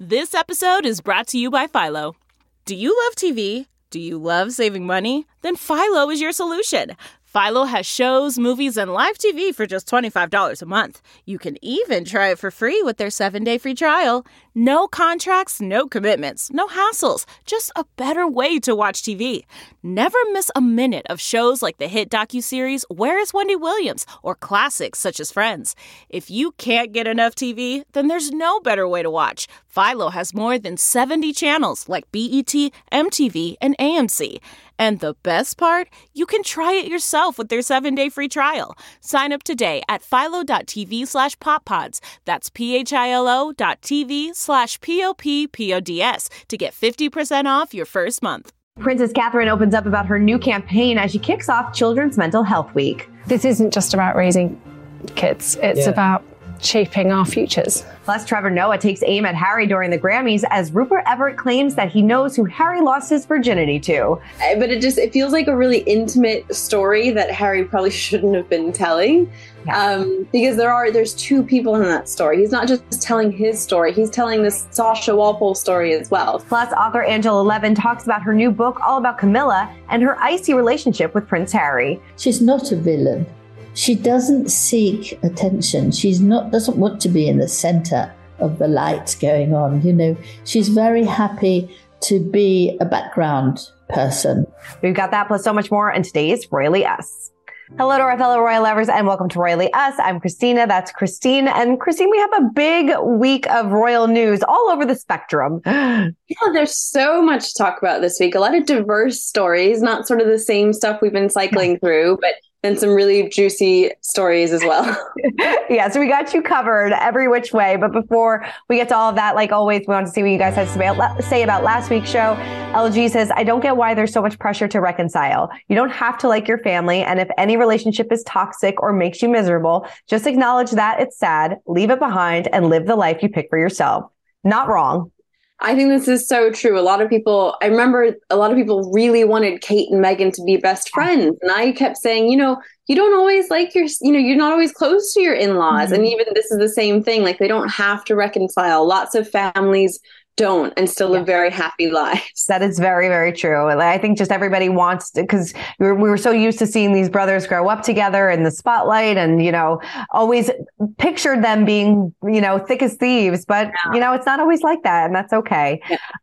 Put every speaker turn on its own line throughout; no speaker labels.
This episode is brought to you by Philo. Do you love TV? Do you love saving money? Then Philo is your solution. Philo has shows, movies, and live TV for just $25 a month. You can even try it for free with their seven day free trial. No contracts, no commitments, no hassles, just a better way to watch TV. Never miss a minute of shows like the hit docuseries Where is Wendy Williams or classics such as Friends. If you can't get enough TV, then there's no better way to watch. Philo has more than 70 channels like BET, MTV, and AMC. And the best part, you can try it yourself with their seven-day free trial. Sign up today at philo.tv slash poppods. That's p-h-i-l-o dot tv slash p-o-p-p-o-d-s to get 50% off your first month.
Princess Catherine opens up about her new campaign as she kicks off Children's Mental Health Week.
This isn't just about raising kids, it's
Yeah.
about shaping our futures.
Plus, Trevor Noah takes aim at Harry during the Grammys as Rupert Everett claims that he knows who Harry lost his virginity to.
But it just it feels like a really intimate story that Harry probably shouldn't have been telling.
Yeah.
Um, because there are there's two people in that story. He's not just telling his story; he's telling this Sasha Walpole story as well.
Plus, author Angela Levin talks about her new book all about Camilla and her icy relationship with Prince Harry.
She's not a villain. She doesn't seek attention. She's not doesn't want to be in the center of the light going on. You know, she's very happy to be a background person.
We've got that plus so much more in today's Royally Us. Hello to our fellow royal lovers and welcome to Royally Us. I'm Christina. That's Christine. And Christine, we have a big week of royal news all over the spectrum.
Yeah, oh, there's so much to talk about this week. A lot of diverse stories, not sort of the same stuff we've been cycling through, but then some really juicy stories as well.
yeah, so we got you covered every which way. But before we get to all of that, like always, we want to see what you guys had to say about last week's show. LG says, I don't get why there's so much pressure to reconcile. You don't have to like your family. And if any relationship is toxic or makes you miserable, just acknowledge that it's sad, leave it behind, and live the life you pick for yourself. Not wrong.
I think this is so true. A lot of people, I remember a lot of people really wanted Kate and Meghan to be best friends. And I kept saying, you know, you don't always like your, you know, you're not always close to your in laws. And mm-hmm. even this is the same thing. Like they don't have to reconcile. Lots of families don't and still live very happy lives.
That is very, very true. I think just everybody wants to, because we were, we were so used to seeing these brothers grow up together in the spotlight and, you know, always pictured them being, you know, thick as thieves. But, you know, it's not always like that. And that's okay.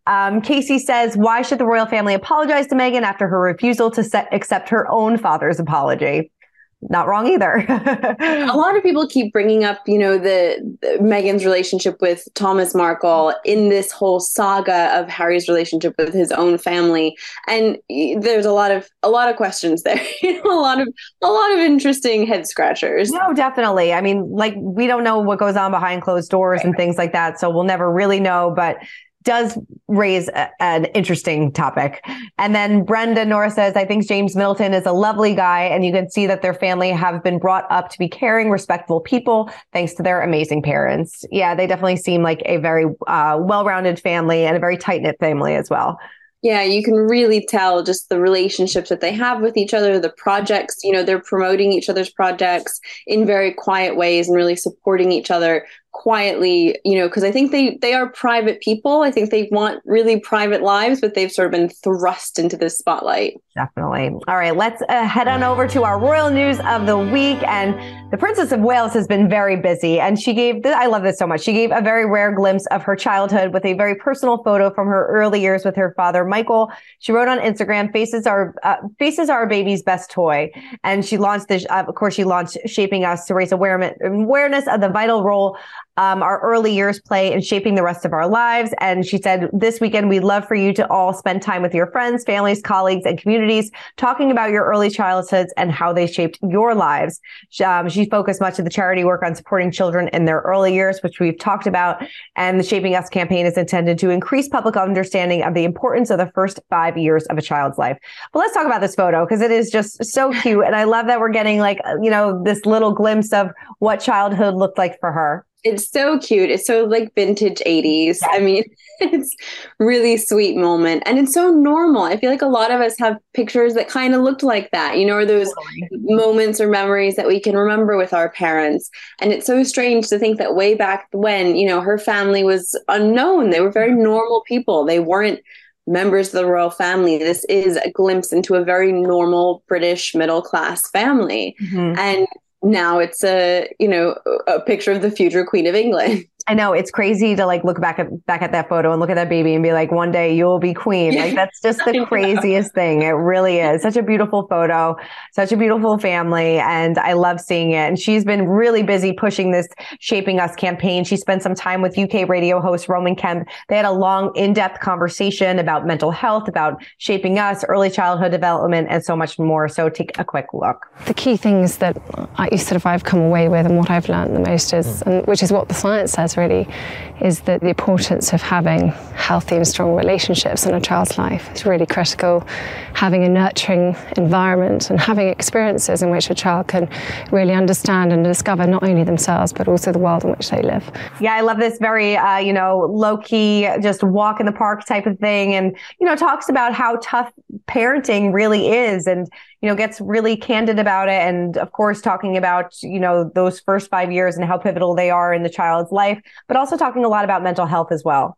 Um, Casey says, why should the royal family apologize to Meghan after her refusal to set, accept her own father's apology? Not wrong either.
a lot of people keep bringing up, you know, the, the Meghan's relationship with Thomas Markle in this whole saga of Harry's relationship with his own family, and there's a lot of a lot of questions there. You know, a lot of a lot of interesting head scratchers.
No, definitely. I mean, like we don't know what goes on behind closed doors and things like that, so we'll never really know. But does raise a, an interesting topic. And then Brenda Nora says, I think James Middleton is a lovely guy, and you can see that their family have been brought up to be caring, respectful people, thanks to their amazing parents. Yeah, they definitely seem like a very uh, well-rounded family and a very tight-knit family as well.
Yeah, you can really tell just the relationships that they have with each other, the projects, you know, they're promoting each other's projects in very quiet ways and really supporting each other quietly, you know, because I think they they are private people. I think they want really private lives, but they've sort of been thrust into this spotlight.
Definitely. All right, let's uh, head on over to our royal news of the week. And the Princess of Wales has been very busy, and she gave, I love this so much. She gave a very rare glimpse of her childhood with a very personal photo from her early years with her father, Michael. She wrote on Instagram, "Faces are uh, faces are our baby's best toy," and she launched this. Uh, of course, she launched "Shaping Us" to raise awareness awareness of the vital role um, our early years play in shaping the rest of our lives. And she said, this weekend, we'd love for you to all spend time with your friends, families, colleagues, and communities talking about your early childhoods and how they shaped your lives. Um, she focused much of the charity work on supporting children in their early years, which we've talked about. And the Shaping Us campaign is intended to increase public understanding of the importance of the first five years of a child's life. But let's talk about this photo because it is just so cute. And I love that we're getting like, you know, this little glimpse of what childhood looked like for her.
It's so cute. It's so like vintage 80s. I mean, it's really sweet moment and it's so normal. I feel like a lot of us have pictures that kind of looked like that, you know, or those moments or memories that we can remember with our parents. And it's so strange to think that way back when, you know, her family was unknown. They were very normal people. They weren't members of the royal family. This is a glimpse into a very normal British middle class family. Mm-hmm. And now it's a you know a picture of the future queen of england
I know it's crazy to like look back at back at that photo and look at that baby and be like, one day you'll be queen. Like that's just the craziest thing. It really is. Such a beautiful photo, such a beautiful family, and I love seeing it. And she's been really busy pushing this Shaping Us campaign. She spent some time with UK radio host Roman Kemp. They had a long, in-depth conversation about mental health, about shaping us, early childhood development, and so much more. So take a quick look.
The key things that I sort of I've come away with and what I've learned the most is, and which is what the science says really is that the importance of having healthy and strong relationships in a child's life is really critical. Having a nurturing environment and having experiences in which a child can really understand and discover not only themselves but also the world in which they live.
Yeah, I love this very, uh, you know, low key, just walk in the park type of thing, and you know, talks about how tough parenting really is, and you know, gets really candid about it. And of course, talking about, you know, those first five years and how pivotal they are in the child's life, but also talking a lot about mental health as well.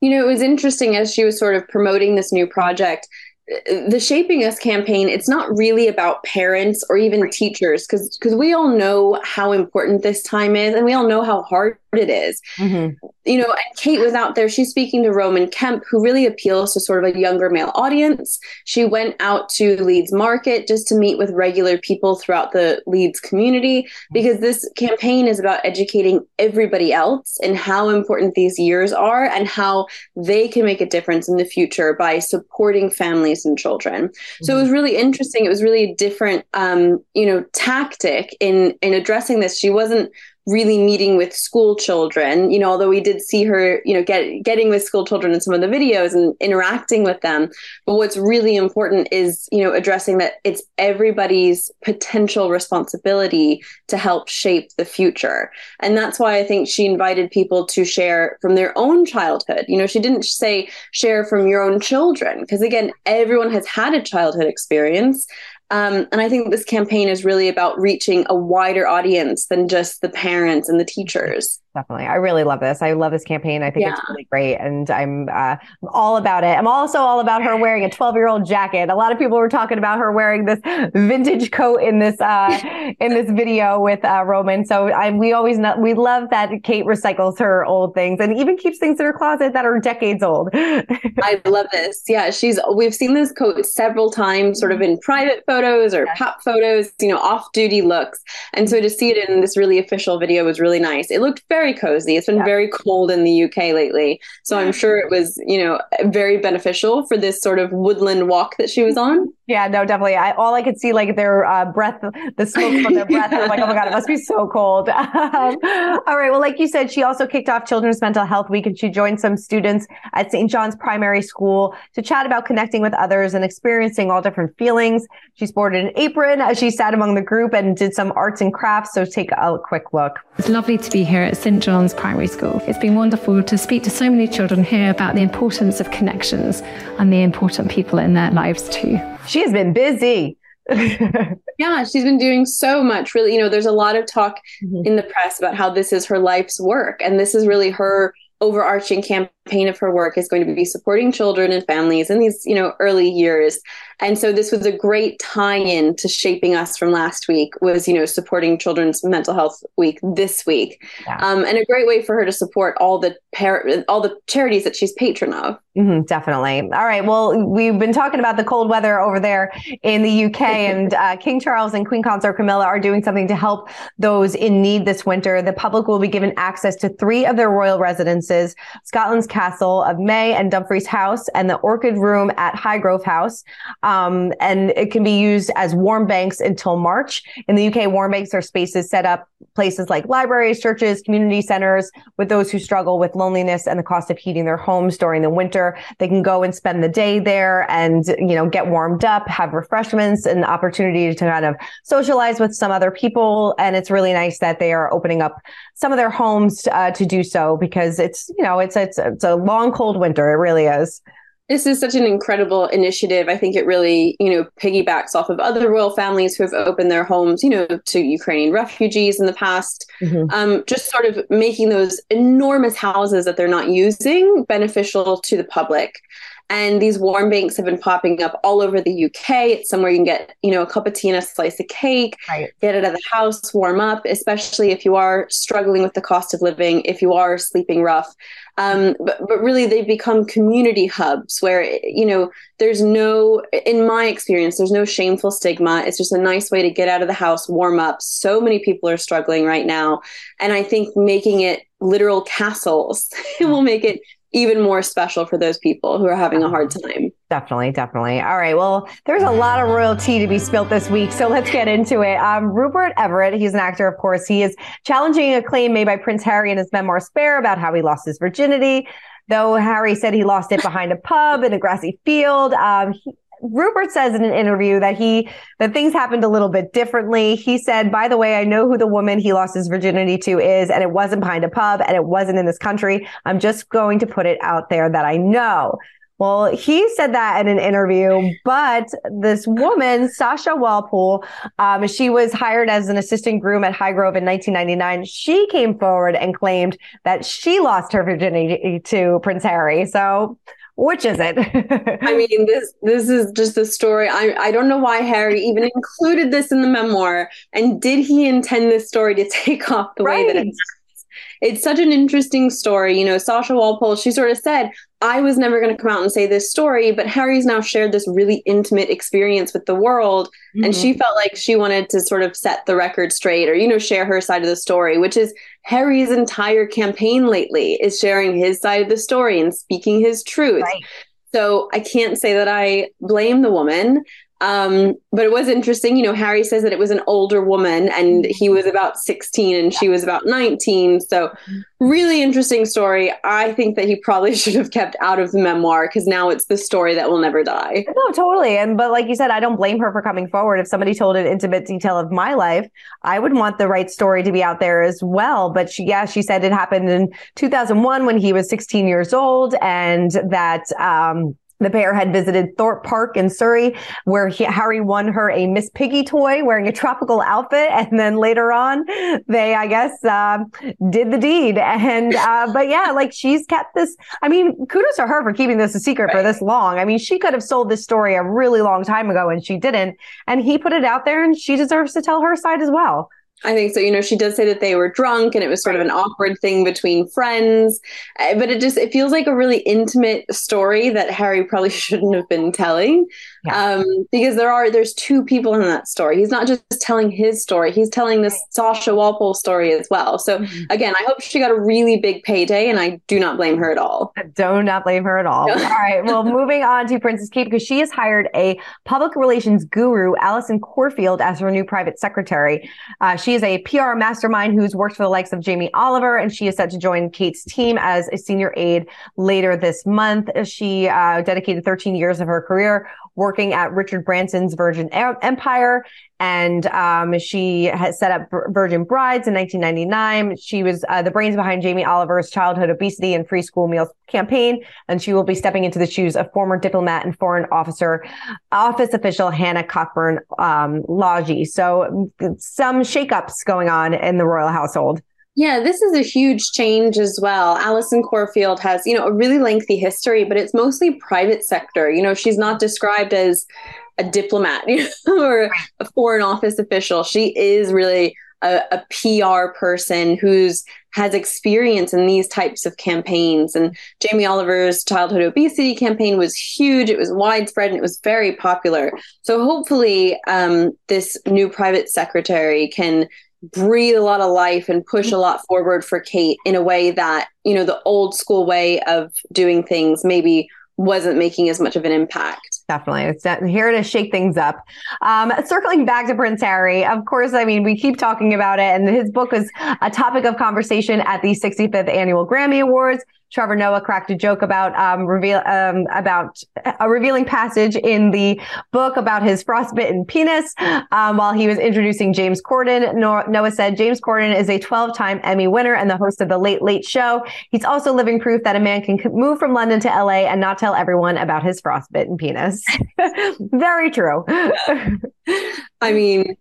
You know, it was interesting as she was sort of promoting this new project the shaping us campaign it's not really about parents or even teachers because because we all know how important this time is and we all know how hard it is. Mm-hmm. You know, and Kate was out there, she's speaking to Roman Kemp, who really appeals to sort of a younger male audience. She went out to Leeds Market just to meet with regular people throughout the Leeds community because this campaign is about educating everybody else and how important these years are and how they can make a difference in the future by supporting families and children. Mm-hmm. So it was mm-hmm. really interesting. It was really a different, um, you know, tactic in in addressing this. She wasn't really meeting with school children you know although we did see her you know get getting with school children in some of the videos and interacting with them. But what's really important is you know addressing that it's everybody's potential responsibility to help shape the future. And that's why i think she invited people to share from their own childhood. You know she didn't say share from your own children because again everyone has had a childhood experience um, and I think this campaign is really about reaching a wider audience than just the parents and the teachers.
Definitely. I really love this. I love this campaign. I think yeah. it's really great. And I'm, uh, I'm all about it. I'm also all about her wearing a 12 year old jacket. A lot of people were talking about her wearing this vintage coat in this, uh, in this video with, uh, Roman. So I, we always know, we love that Kate recycles her old things and even keeps things in her closet that are decades old.
I love this. Yeah. She's, we've seen this coat several times, sort of in private photos or pop photos, you know, off duty looks. And so to see it in this really official video was really nice. It looked very very cozy. It's been yeah. very cold in the UK lately. So I'm sure it was, you know, very beneficial for this sort of woodland walk that she was on.
Yeah, no, definitely. I, all I could see like their uh, breath, the smoke from their breath. I'm like, oh my God, it must be so cold. Um, all right. Well, like you said, she also kicked off Children's Mental Health Week and she joined some students at St. John's Primary School to chat about connecting with others and experiencing all different feelings. She sported an apron as she sat among the group and did some arts and crafts. So take a quick look.
It's lovely to be here at St. John's Primary School. It's been wonderful to speak to so many children here about the importance of connections and the important people in their lives too.
She has been busy.
yeah, she's been doing so much. Really, you know, there's a lot of talk mm-hmm. in the press about how this is her life's work and this is really her overarching campaign campaign of her work is going to be supporting children and families in these, you know, early years. And so this was a great tie-in to shaping us from last week was, you know, supporting Children's Mental Health Week this week. Yeah. Um, and a great way for her to support all the par- all the charities that she's patron of.
Mm-hmm, definitely. All right. Well, we've been talking about the cold weather over there in the UK, and uh, King Charles and Queen Consort Camilla are doing something to help those in need this winter. The public will be given access to three of their royal residences Scotland's Castle of Mey and Dumfries House, and the Orchid Room at Highgrove House. Um, and it can be used as warm banks until March. In the UK, warm banks are spaces set up places like libraries, churches, community centers with those who struggle with loneliness and the cost of heating their homes during the winter. They can go and spend the day there and, you know, get warmed up, have refreshments and opportunity to kind of socialize with some other people. And it's really nice that they are opening up some of their homes uh, to do so because it's, you know, it's, it's, it's a long, cold winter. It really is
this is such an incredible initiative. I think it really, you know, piggybacks off of other royal families who have opened their homes, you know, to Ukrainian refugees in the past. Mm-hmm. Um, just sort of making those enormous houses that they're not using beneficial to the public. And these warm banks have been popping up all over the UK. It's somewhere you can get, you know, a cup of tea and a slice of cake, right. get out of the house, warm up, especially if you are struggling with the cost of living, if you are sleeping rough. Um, but, but really, they've become community hubs where, you know, there's no, in my experience, there's no shameful stigma. It's just a nice way to get out of the house, warm up. So many people are struggling right now. And I think making it literal castles will make it even more special for those people who are having a hard time.
Definitely, definitely. All right. Well, there's a lot of royalty to be spilt this week, so let's get into it. Um, Rupert Everett, he's an actor, of course. He is challenging a claim made by Prince Harry in his memoir Spare about how he lost his virginity. Though Harry said he lost it behind a pub in a grassy field, um, he, Rupert says in an interview that he that things happened a little bit differently. He said, "By the way, I know who the woman he lost his virginity to is, and it wasn't behind a pub, and it wasn't in this country. I'm just going to put it out there that I know." Well, he said that in an interview, but this woman, Sasha Walpole, um, she was hired as an assistant groom at Highgrove in 1999. She came forward and claimed that she lost her virginity to Prince Harry. So which is it?
I mean, this this is just the story. I I don't know why Harry even included this in the memoir, and did he intend this story to take off the right. way that it's it's such an interesting story. You know, Sasha Walpole, she sort of said, I was never going to come out and say this story, but Harry's now shared this really intimate experience with the world. Mm-hmm. And she felt like she wanted to sort of set the record straight or, you know, share her side of the story, which is Harry's entire campaign lately is sharing his side of the story and speaking his truth. Right. So I can't say that I blame the woman. Um, but it was interesting. You know, Harry says that it was an older woman and he was about 16 and she was about 19. So, really interesting story. I think that he probably should have kept out of the memoir because now it's the story that will never die.
No, totally. And, but like you said, I don't blame her for coming forward. If somebody told an intimate detail of my life, I would want the right story to be out there as well. But she, yeah, she said it happened in 2001 when he was 16 years old and that, um, the pair had visited Thorpe Park in Surrey, where he, Harry won her a Miss Piggy toy wearing a tropical outfit. And then later on, they, I guess, uh, did the deed. And, uh, but yeah, like she's kept this. I mean, kudos to her for keeping this a secret right. for this long. I mean, she could have sold this story a really long time ago and she didn't. And he put it out there and she deserves to tell her side as well.
I think so. You know, she does say that they were drunk and it was sort of an awkward thing between friends. Eh, but it just it feels like a really intimate story that Harry probably shouldn't have been telling. Yeah. Um, because there are there's two people in that story. He's not just telling his story, he's telling this Sasha Walpole story as well. So mm-hmm. again, I hope she got a really big payday and I do not blame her at all.
I do not blame her at all. all right. Well, moving on to Princess Kate because she has hired a public relations guru, Alison Corfield, as her new private secretary. Uh, she is a PR mastermind who's worked for the likes of Jamie Oliver, and she is set to join Kate's team as a senior aide later this month. She uh, dedicated 13 years of her career working at Richard Branson's Virgin Empire. And um, she has set up Virgin Brides in 1999. She was uh, the brains behind Jamie Oliver's childhood obesity and free school meals campaign. And she will be stepping into the shoes of former diplomat and foreign officer, office official Hannah Cockburn um, Logie. So some shakeups going on in the royal household.
Yeah, this is a huge change as well. Alison Corfield has, you know, a really lengthy history, but it's mostly private sector. You know, she's not described as a diplomat or a foreign office official. She is really a, a, PR person who's has experience in these types of campaigns. And Jamie Oliver's childhood obesity campaign was huge. It was widespread and it was very popular. So hopefully, um, this new private secretary can breathe a lot of life and push a lot forward for Kate in a way that you know the old school way of doing things maybe wasn't making as much of an impact.
Definitely. It's here to shake things up. Um, circling back to Prince Harry, of course, I mean, we keep talking about it, and his book was a topic of conversation at the 65th Annual Grammy Awards. Trevor Noah cracked a joke about um, reveal um, about a revealing passage in the book about his frostbitten penis um, while he was introducing James Corden. Noah said James Corden is a 12-time Emmy winner and the host of the Late Late Show. He's also living proof that a man can move from London to LA and not tell everyone about his frostbitten penis. Very true.
I mean,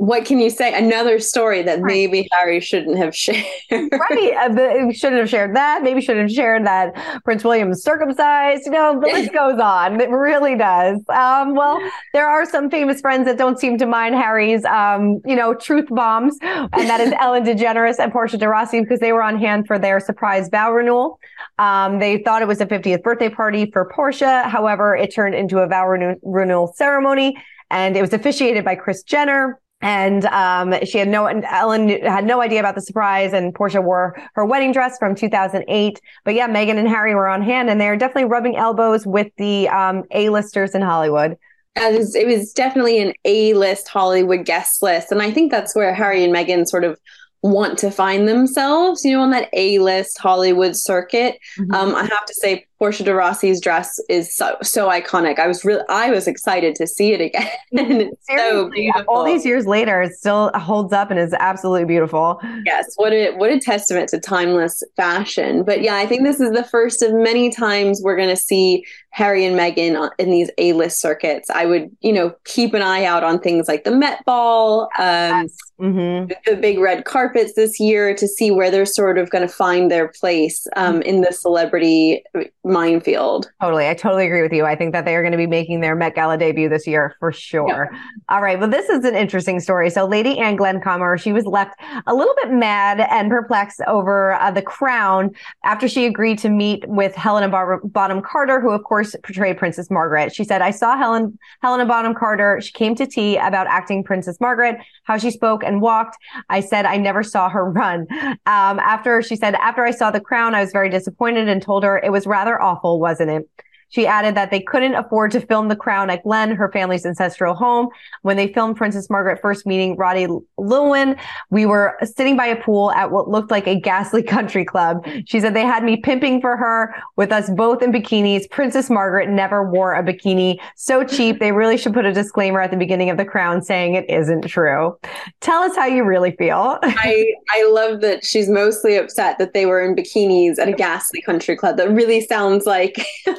what can you say? Another story that maybe Harry shouldn't have shared.
right. Uh, shouldn't have shared that. Maybe shouldn't have shared that Prince William is circumcised. You know, the list goes on. It really does. Um, well, there are some famous friends that don't seem to mind Harry's, um, you know, truth bombs. And that is Ellen DeGeneres and Portia de Rossi because they were on hand for their surprise vow renewal. Um, they thought it was a 50th birthday party for Portia. However, it turned into a vow renew- renewal ceremony and it was officiated by Kris Jenner and um, she had no Ellen had no idea about the surprise, and Portia wore her wedding dress from 2008. But yeah, Meghan and Harry were on hand, and they're definitely rubbing elbows with the um, A-listers in Hollywood.
It was, it was definitely an A-list Hollywood guest list, and I think that's where Harry and Meghan sort of want to find themselves, you know, on that A-list Hollywood circuit. Mm-hmm. Um, I have to say, Portia de Rossi's dress is so so iconic. I was really I was excited to see it again. it's so beautiful.
All these years later, it still holds up and is absolutely beautiful.
Yes, what a what a testament to timeless fashion. But yeah, I think this is the first of many times we're going to see Harry and Meghan in these A-list circuits. I would, you know, keep an eye out on things like the Met Ball, um, yes. mm-hmm. the big red carpets this year to see where they're sort of going to find their place um, mm-hmm. in the celebrity minefield.
Totally. I totally agree with you. I think that they are going to be making their Met Gala debut this year for sure. Yeah. All right. Well, this is an interesting story. So, Lady Anne Glenconner, she was left a little bit mad and perplexed over uh, the crown after she agreed to meet with Helena Bar- Bonham Carter, who, of course, portrayed Princess Margaret. She said, I saw Helen, Helena Bonham Carter. She came to tea about acting Princess Margaret, how she spoke and walked. I said, I never saw her run. Um, after she said, after I saw the crown, I was very disappointed and told her it was rather awful, wasn't it? She added that they couldn't afford to film the crown at Glen, her family's ancestral home. When they filmed Princess Margaret first meeting Roddy Llewellyn, we were sitting by a pool at what looked like a ghastly country club. She said they had me pimping for her with us both in bikinis. Princess Margaret never wore a bikini. So cheap. They really should put a disclaimer at the beginning of the crown saying it isn't true. Tell us how you really feel.
I, I love that she's mostly upset that they were in bikinis at a ghastly country club. That really sounds like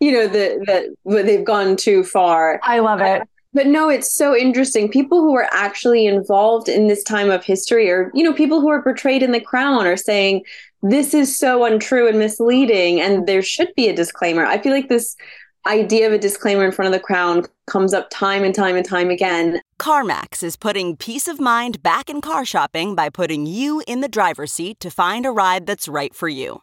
you know that that they've gone too far.
I love it.
but no, it's so interesting. People who are actually involved in this time of history, or you know, people who are portrayed in The Crown, are saying this is so untrue and misleading, and there should be a disclaimer. I feel like this idea of a disclaimer in front of the crown comes up time and time and time again.
CarMax is putting peace of mind back in car shopping by putting you in the driver's seat to find a ride that's right for you.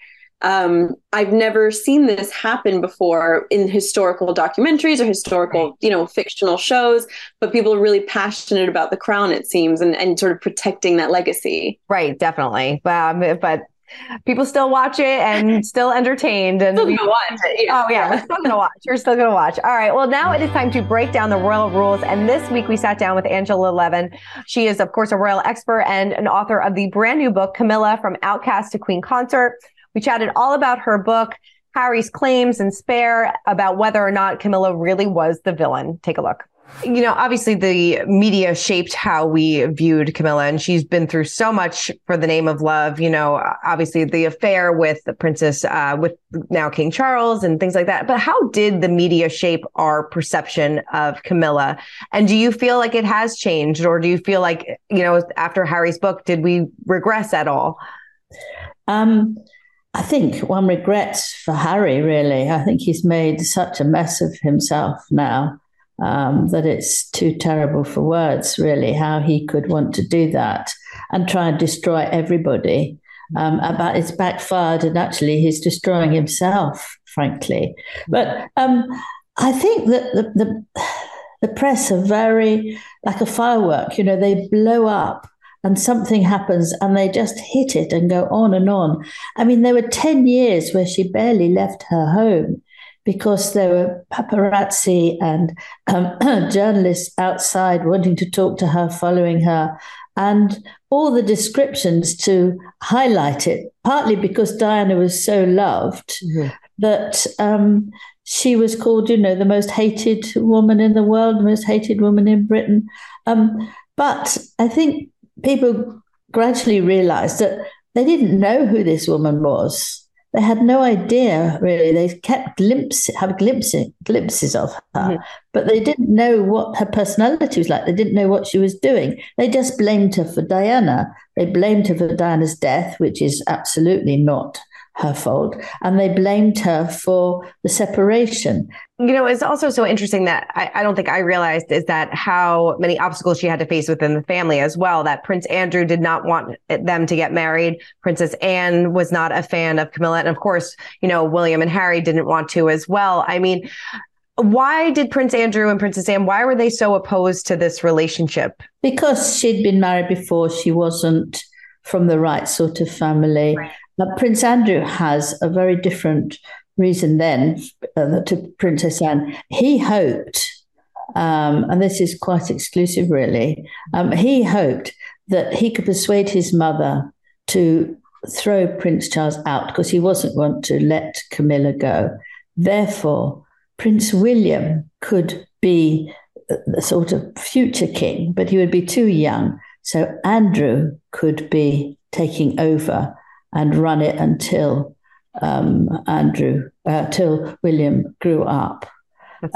um, I've never seen this happen before in historical documentaries or historical, you know, fictional shows. But people are really passionate about the crown, it seems, and, and sort of protecting that legacy.
Right, definitely. Um, but people still watch it and still entertained and
still gonna watch it.
Yeah. Oh yeah, we're still gonna watch. You're still gonna watch. All right. Well, now it is time to break down the royal rules. And this week we sat down with Angela Levin. She is, of course, a royal expert and an author of the brand new book Camilla from Outcast to Queen Consort. We chatted all about her book, Harry's claims and spare about whether or not Camilla really was the villain. Take a look you know, obviously the media shaped how we viewed Camilla, and she's been through so much for the name of love. You know, obviously the affair with the princess, uh, with now King Charles and things like that. But how did the media shape our perception of Camilla? And do you feel like it has changed, or do you feel like, you know, after Harry's book, did we regress at all?
Um, I think one regrets for Harry, really. I think he's made such a mess of himself now um, that it's too terrible for words, really, how he could want to do that and try and destroy everybody. Um, but it's backfired, and actually, he's destroying himself, frankly. But um, I think that the, the, the press are very like a firework. You know, they blow up and something happens and they just hit it and go on and on. I mean, there were 10 years where she barely left her home because there were paparazzi and um, journalists outside wanting to talk to her, following her, and all the descriptions to highlight it, partly because Diana was so loved mm-hmm. that um, she was called, you know, the most hated woman in the world, the most hated woman in Britain. Um, but I think people gradually realized that they didn't know who this woman was they had no idea really. They kept glimpses, have glimpses, glimpses of her, mm-hmm. but they didn't know what her personality was like. They didn't know what she was doing. They just blamed her for Diana. They blamed her for Diana's death, which is absolutely not her fault. And they blamed her for the separation.
You know, it's also so interesting that I, I, don't think I realized is that how many obstacles she had to face within the family as well. That Prince Andrew did not want them to get married. Princess Anne was not a fan of Camilla. And of course, you know, William and Harry didn't want to as well. I mean, why did Prince Andrew and Princess Anne, why were they so opposed to this relationship?
Because she'd been married before. She wasn't from the right sort of family. Right. Prince Andrew has a very different reason then uh, to Princess Anne. He hoped, um, and this is quite exclusive really, um, he hoped that he could persuade his mother to throw Prince Charles out because he wasn't going to let Camilla go. Therefore, Prince William could be the sort of future king, but he would be too young. So Andrew could be taking over and run it until um, Andrew, uh, till William grew up.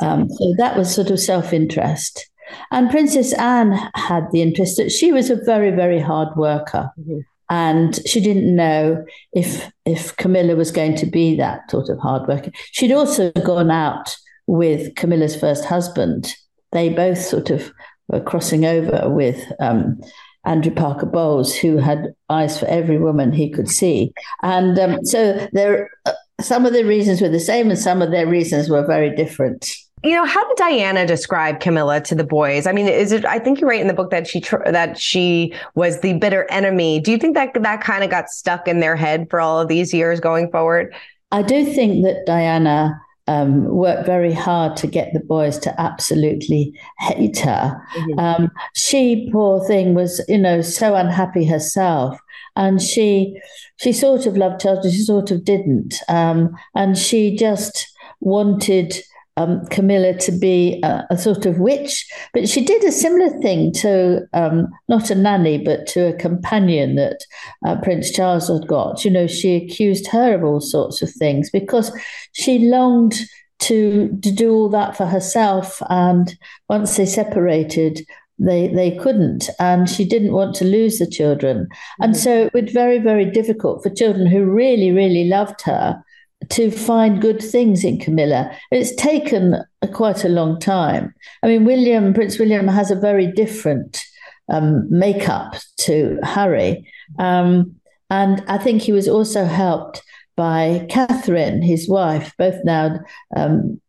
Um, so that was sort of self interest. And Princess Anne had the interest that she was a very, very hard worker. Mm-hmm. And she didn't know if if Camilla was going to be that sort of hard worker. She'd also gone out with Camilla's first husband. They both sort of were crossing over with um, Andrew Parker Bowles, who had eyes for every woman he could see. And um, so there, uh, some of the reasons were the same, and some of their reasons were very different.
You know, how did Diana describe Camilla to the boys? I mean, is it? I think you write in the book that she tr- that she was the bitter enemy. Do you think that that kind of got stuck in their head for all of these years going forward?
I do think that Diana um, worked very hard to get the boys to absolutely hate her. Mm-hmm. Um, she, poor thing, was you know so unhappy herself, and she she sort of loved Charles, she sort of didn't, um, and she just wanted um, Camilla to be a, a, sort of witch, but she did a similar thing to um, not a nanny, but to a companion that uh, Prince Charles had got. You know, she accused her of all sorts of things because she longed to to do all that for herself. And once they separated, they they couldn't and she didn't want to lose the children and mm-hmm. so it was very very difficult for children who really really loved her to find good things in Camilla. It's taken quite a long time. I mean, William, Prince William, has a very different um, makeup to Harry. Um, and I think he was also helped by Catherine, his wife, both now um,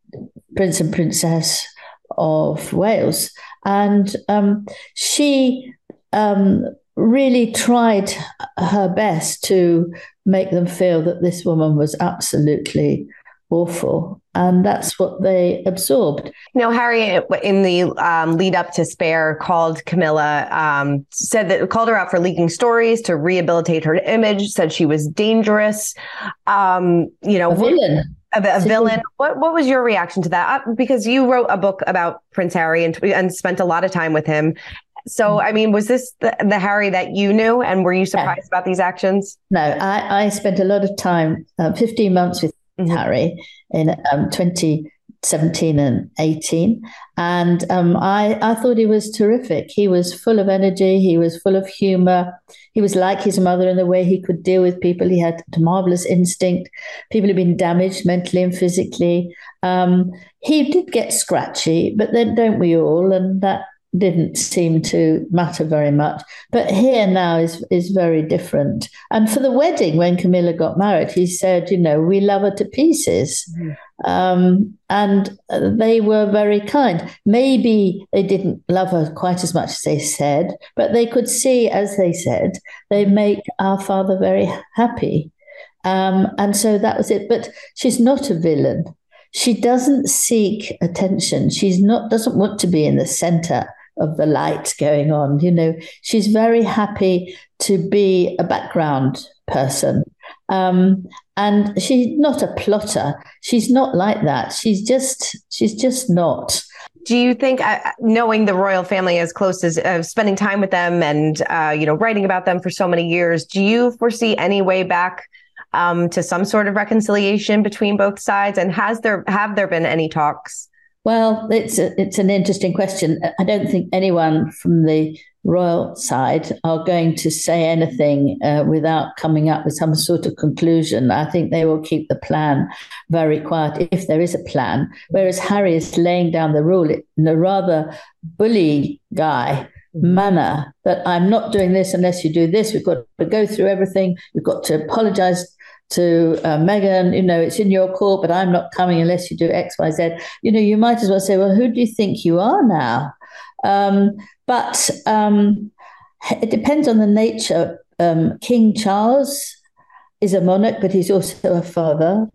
Prince and Princess of Wales. And um, she um, really tried her best to make them feel that this woman was absolutely awful. And that's what they absorbed.
You know, Harry, in the um, lead up to Spare, called Camilla, um, said that called her out for leaking stories to rehabilitate her image, said she was dangerous. Um, you know,
a villain.
A, a villain. What what was your reaction to that? Uh, because you wrote a book about Prince Harry and and spent a lot of time with him. So, I mean, was this the, the Harry that you knew, and were you surprised yeah. about these actions?
No, I, I spent a lot of time, uh, 15 months with mm-hmm. Harry in um, 2017 and 18. And um, I, I thought he was terrific. He was full of energy, he was full of humor. He was like his mother in the way he could deal with people. He had a marvelous instinct. People had been damaged mentally and physically. Um, he did get scratchy, but then don't we all? And that didn't seem to matter very much. But here now is is very different. And for the wedding, when Camilla got married, he said, you know, we love her to pieces. Mm. Um, and they were very kind. Maybe they didn't love her quite as much as they said, but they could see, as they said, they make our father very happy. Um, and so that was it. But she's not a villain she doesn't seek attention she's not doesn't want to be in the center of the light going on. You know, she's very happy to be a background person. Um, and she's not a plotter. She's not like that. She's just, she's just not.
Do you think, uh, knowing the royal family as close as uh, spending time with them and uh, you know writing about them for so many years, do you foresee any way back um, to some sort of reconciliation between both sides? And has there have there been any talks?
Well, it's a, it's an interesting question. I don't think anyone from the royal side are going to say anything uh, without coming up with some sort of conclusion. I think they will keep the plan very quiet if there is a plan. Whereas Harry is laying down the rule in a rather bully guy manner that I'm not doing this unless you do this. We've got to go through everything. We've got to apologize to uh, Meghan, you know, it's in your court, but I'm not coming unless you do X, Y, Z. You know, you might as well say, well, who do you think you are now? Um, but um, it depends on the nature. Um, King Charles is a monarch, but he's also a father.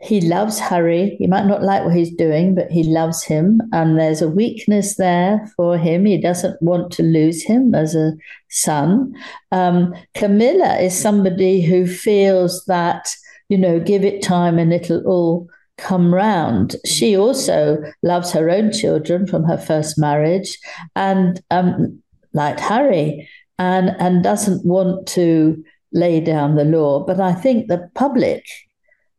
He loves Harry. He might not like what he's doing, but he loves him. And there's a weakness there for him. He doesn't want to lose him as a son. Um, Camilla is somebody who feels that, you know, give it time and it'll all come round. She also loves her own children from her first marriage and, um, like Harry, and, and doesn't want to lay down the law. But I think the public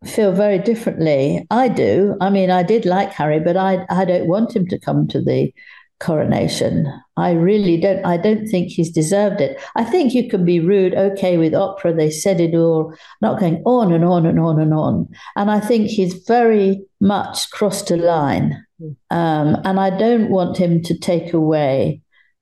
feel very differently. I do. I mean, I did like Harry, but I I don't want him to come to the coronation. I really don't. I don't think he's deserved it. I think you can be rude, okay, with Oprah. They said it all, not going on and on and on and on. And I think he's very much crossed a line. Um, and I don't want him to take away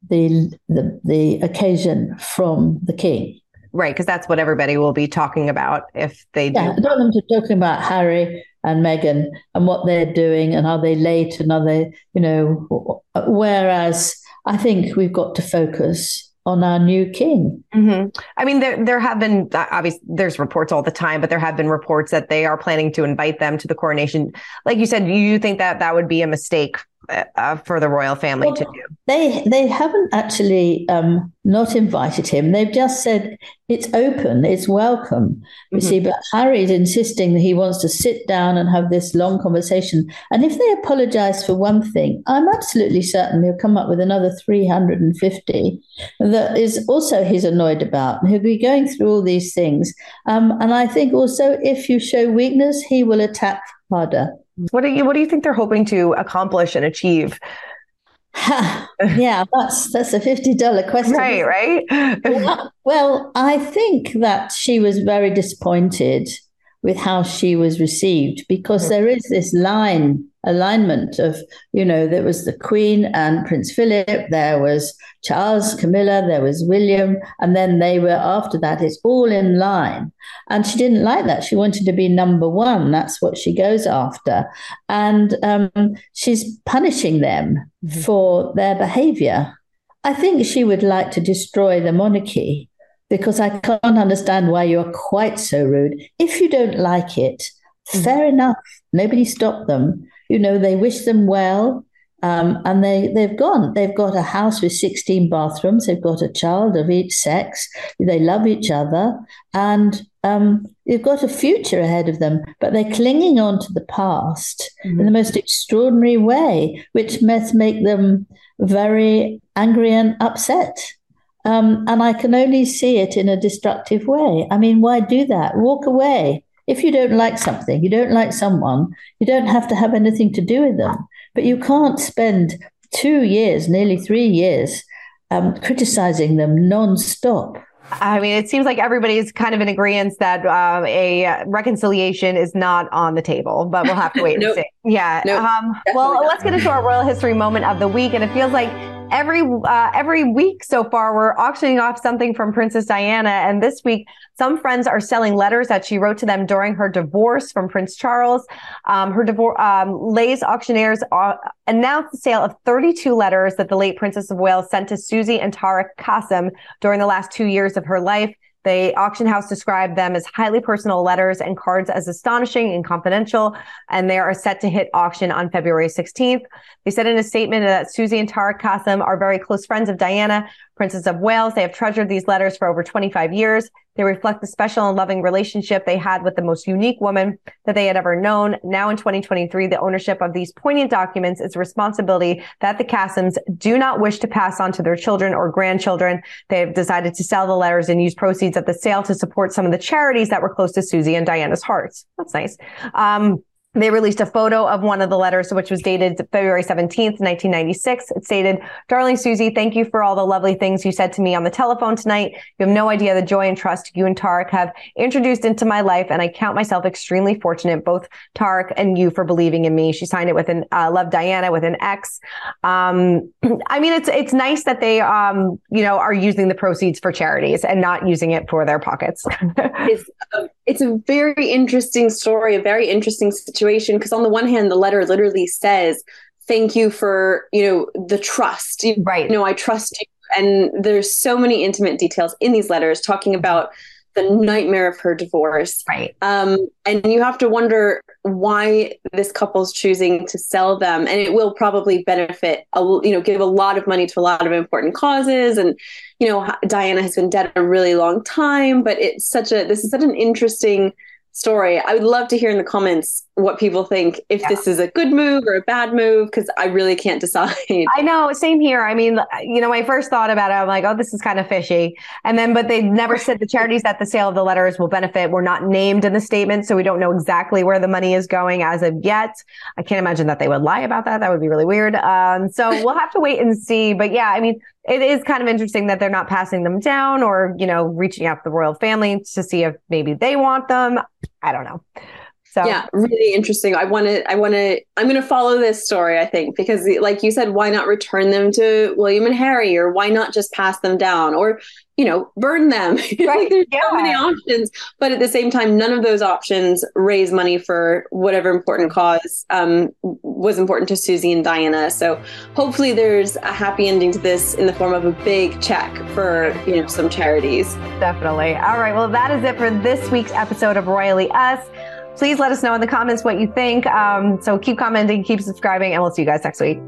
the the, the occasion from the king.
Right, because that's what everybody will be talking about if they do.
Yeah, I don't want them to talking about Harry and Meghan and what they're doing and are they late and are they, you know, whereas I think we've got to focus on our new king.
Mm-hmm. I mean, there there have been obviously there's reports all the time, but there have been reports that they are planning to invite them to the coronation. Like you said, you think that that would be a mistake uh, for the royal family well, to do?
They they haven't actually um, not invited him. They've just said it's open, it's welcome. You mm-hmm. see, but Harry's insisting that he wants to sit down and have this long conversation. And if they apologise for one thing, I'm absolutely certain he'll come up with another 350 that is also he's annoyed about. He'll be going through all these things. Um, and I think also if you show weakness, he will attack harder.
What do you What do you think they're hoping to accomplish and achieve?
yeah, that's that's a fifty dollar question,
right? Right.
well, uh, well, I think that she was very disappointed with how she was received because there is this line alignment of, you know, there was the Queen and Prince Philip, there was Charles, Camilla, there was William, and then they were after that. It's all in line. And she didn't like that. She wanted to be number one. That's what she goes after. And um, she's punishing them mm-hmm. for their behavior. I think she would like to destroy the monarchy because I can't understand why you're quite so rude. If you don't like it, mm-hmm. fair enough. Nobody stopped them. You know, they wish them well. Um, and they, they've gone. They've got a house with 16 bathrooms. They've got a child of each sex. They love each other. And um, they've got a future ahead of them. But they're clinging on to the past mm-hmm. in the most extraordinary way, which must make them very angry and upset. Um, and I can only see it in a destructive way. I mean, why do that? Walk away. If you don't like something, you don't like someone, you don't have to have anything to do with them. But you can't spend two years, nearly three years, um, criticizing them non-stop.
I mean, it seems like everybody's kind of in agreement that um, a reconciliation is not on the table, but we'll have to wait nope. and see. Yeah. Nope. Um, well, let's get into our royal history moment of the week. And it feels like every uh, every week so far we're auctioning off something from Princess Diana, and this week some friends are selling letters that she wrote to them during her divorce from Prince Charles. Um, her divorce, um, Lay's auctioneers uh, announced the sale of 32 letters that the late Princess of Wales sent to Susie and Tariq Qasim during the last two years of her life. The auction house described them as highly personal letters and cards as astonishing and confidential, and they are set to hit auction on February 16th. They said in a statement that Susie and Tariq Qasim are very close friends of Diana, Princess of Wales. They have treasured these letters for over 25 years. They reflect the special and loving relationship they had with the most unique woman that they had ever known. Now in 2023, the ownership of these poignant documents is a responsibility that the Qasims do not wish to pass on to their children or grandchildren. They have decided to sell the letters and use proceeds of the sale to support some of the charities that were close to Susie and Diana's hearts. That's nice. Um, they released a photo of one of the letters, which was dated February 17th, 1996. It stated, Darling Susie, thank you for all the lovely things you said to me on the telephone tonight. You have no idea the joy and trust you and Tariq have introduced into my life. And I count myself extremely fortunate, both Tariq and you for believing in me. She signed it with an, uh, Love Diana with an X. Um, I mean, it's, it's nice that they, um, you know, are using the proceeds for charities and not using it for their pockets.
it's, a, it's a very interesting story, a very interesting situation situation because on the one hand the letter literally says thank you for you know the trust.
Right.
you know i trust you. And there's so many intimate details in these letters talking about the nightmare of her divorce.
Right.
Um, and you have to wonder why this couple's choosing to sell them. And it will probably benefit a, you know give a lot of money to a lot of important causes. And you know diana has been dead a really long time but it's such a this is such an interesting story. I would love to hear in the comments what people think if yeah. this is a good move or a bad move because I really can't decide.
I know, same here. I mean, you know, my first thought about it, I'm like, oh, this is kind of fishy. And then, but they never said the charities that the sale of the letters will benefit were not named in the statement, so we don't know exactly where the money is going as of yet. I can't imagine that they would lie about that. That would be really weird. Um, so we'll have to wait and see. But yeah, I mean, it is kind of interesting that they're not passing them down or, you know, reaching out to the royal family to see if maybe they want them. I don't know.
So yeah, really interesting. I want to, I want to, I'm going to follow this story, I think, because like you said, why not return them to William and Harry or why not just pass them down or, you know, burn them? Right. There's yeah. so many options. But at the same time, none of those options raise money for whatever important cause um, was important to Susie and Diana. So hopefully there's a happy ending to this in the form of a big check for, you know, some charities.
Definitely. All right. Well, that is it for this week's episode of Royally Us please let us know in the comments what you think. Um, so keep commenting, keep subscribing, and we'll see you guys next week.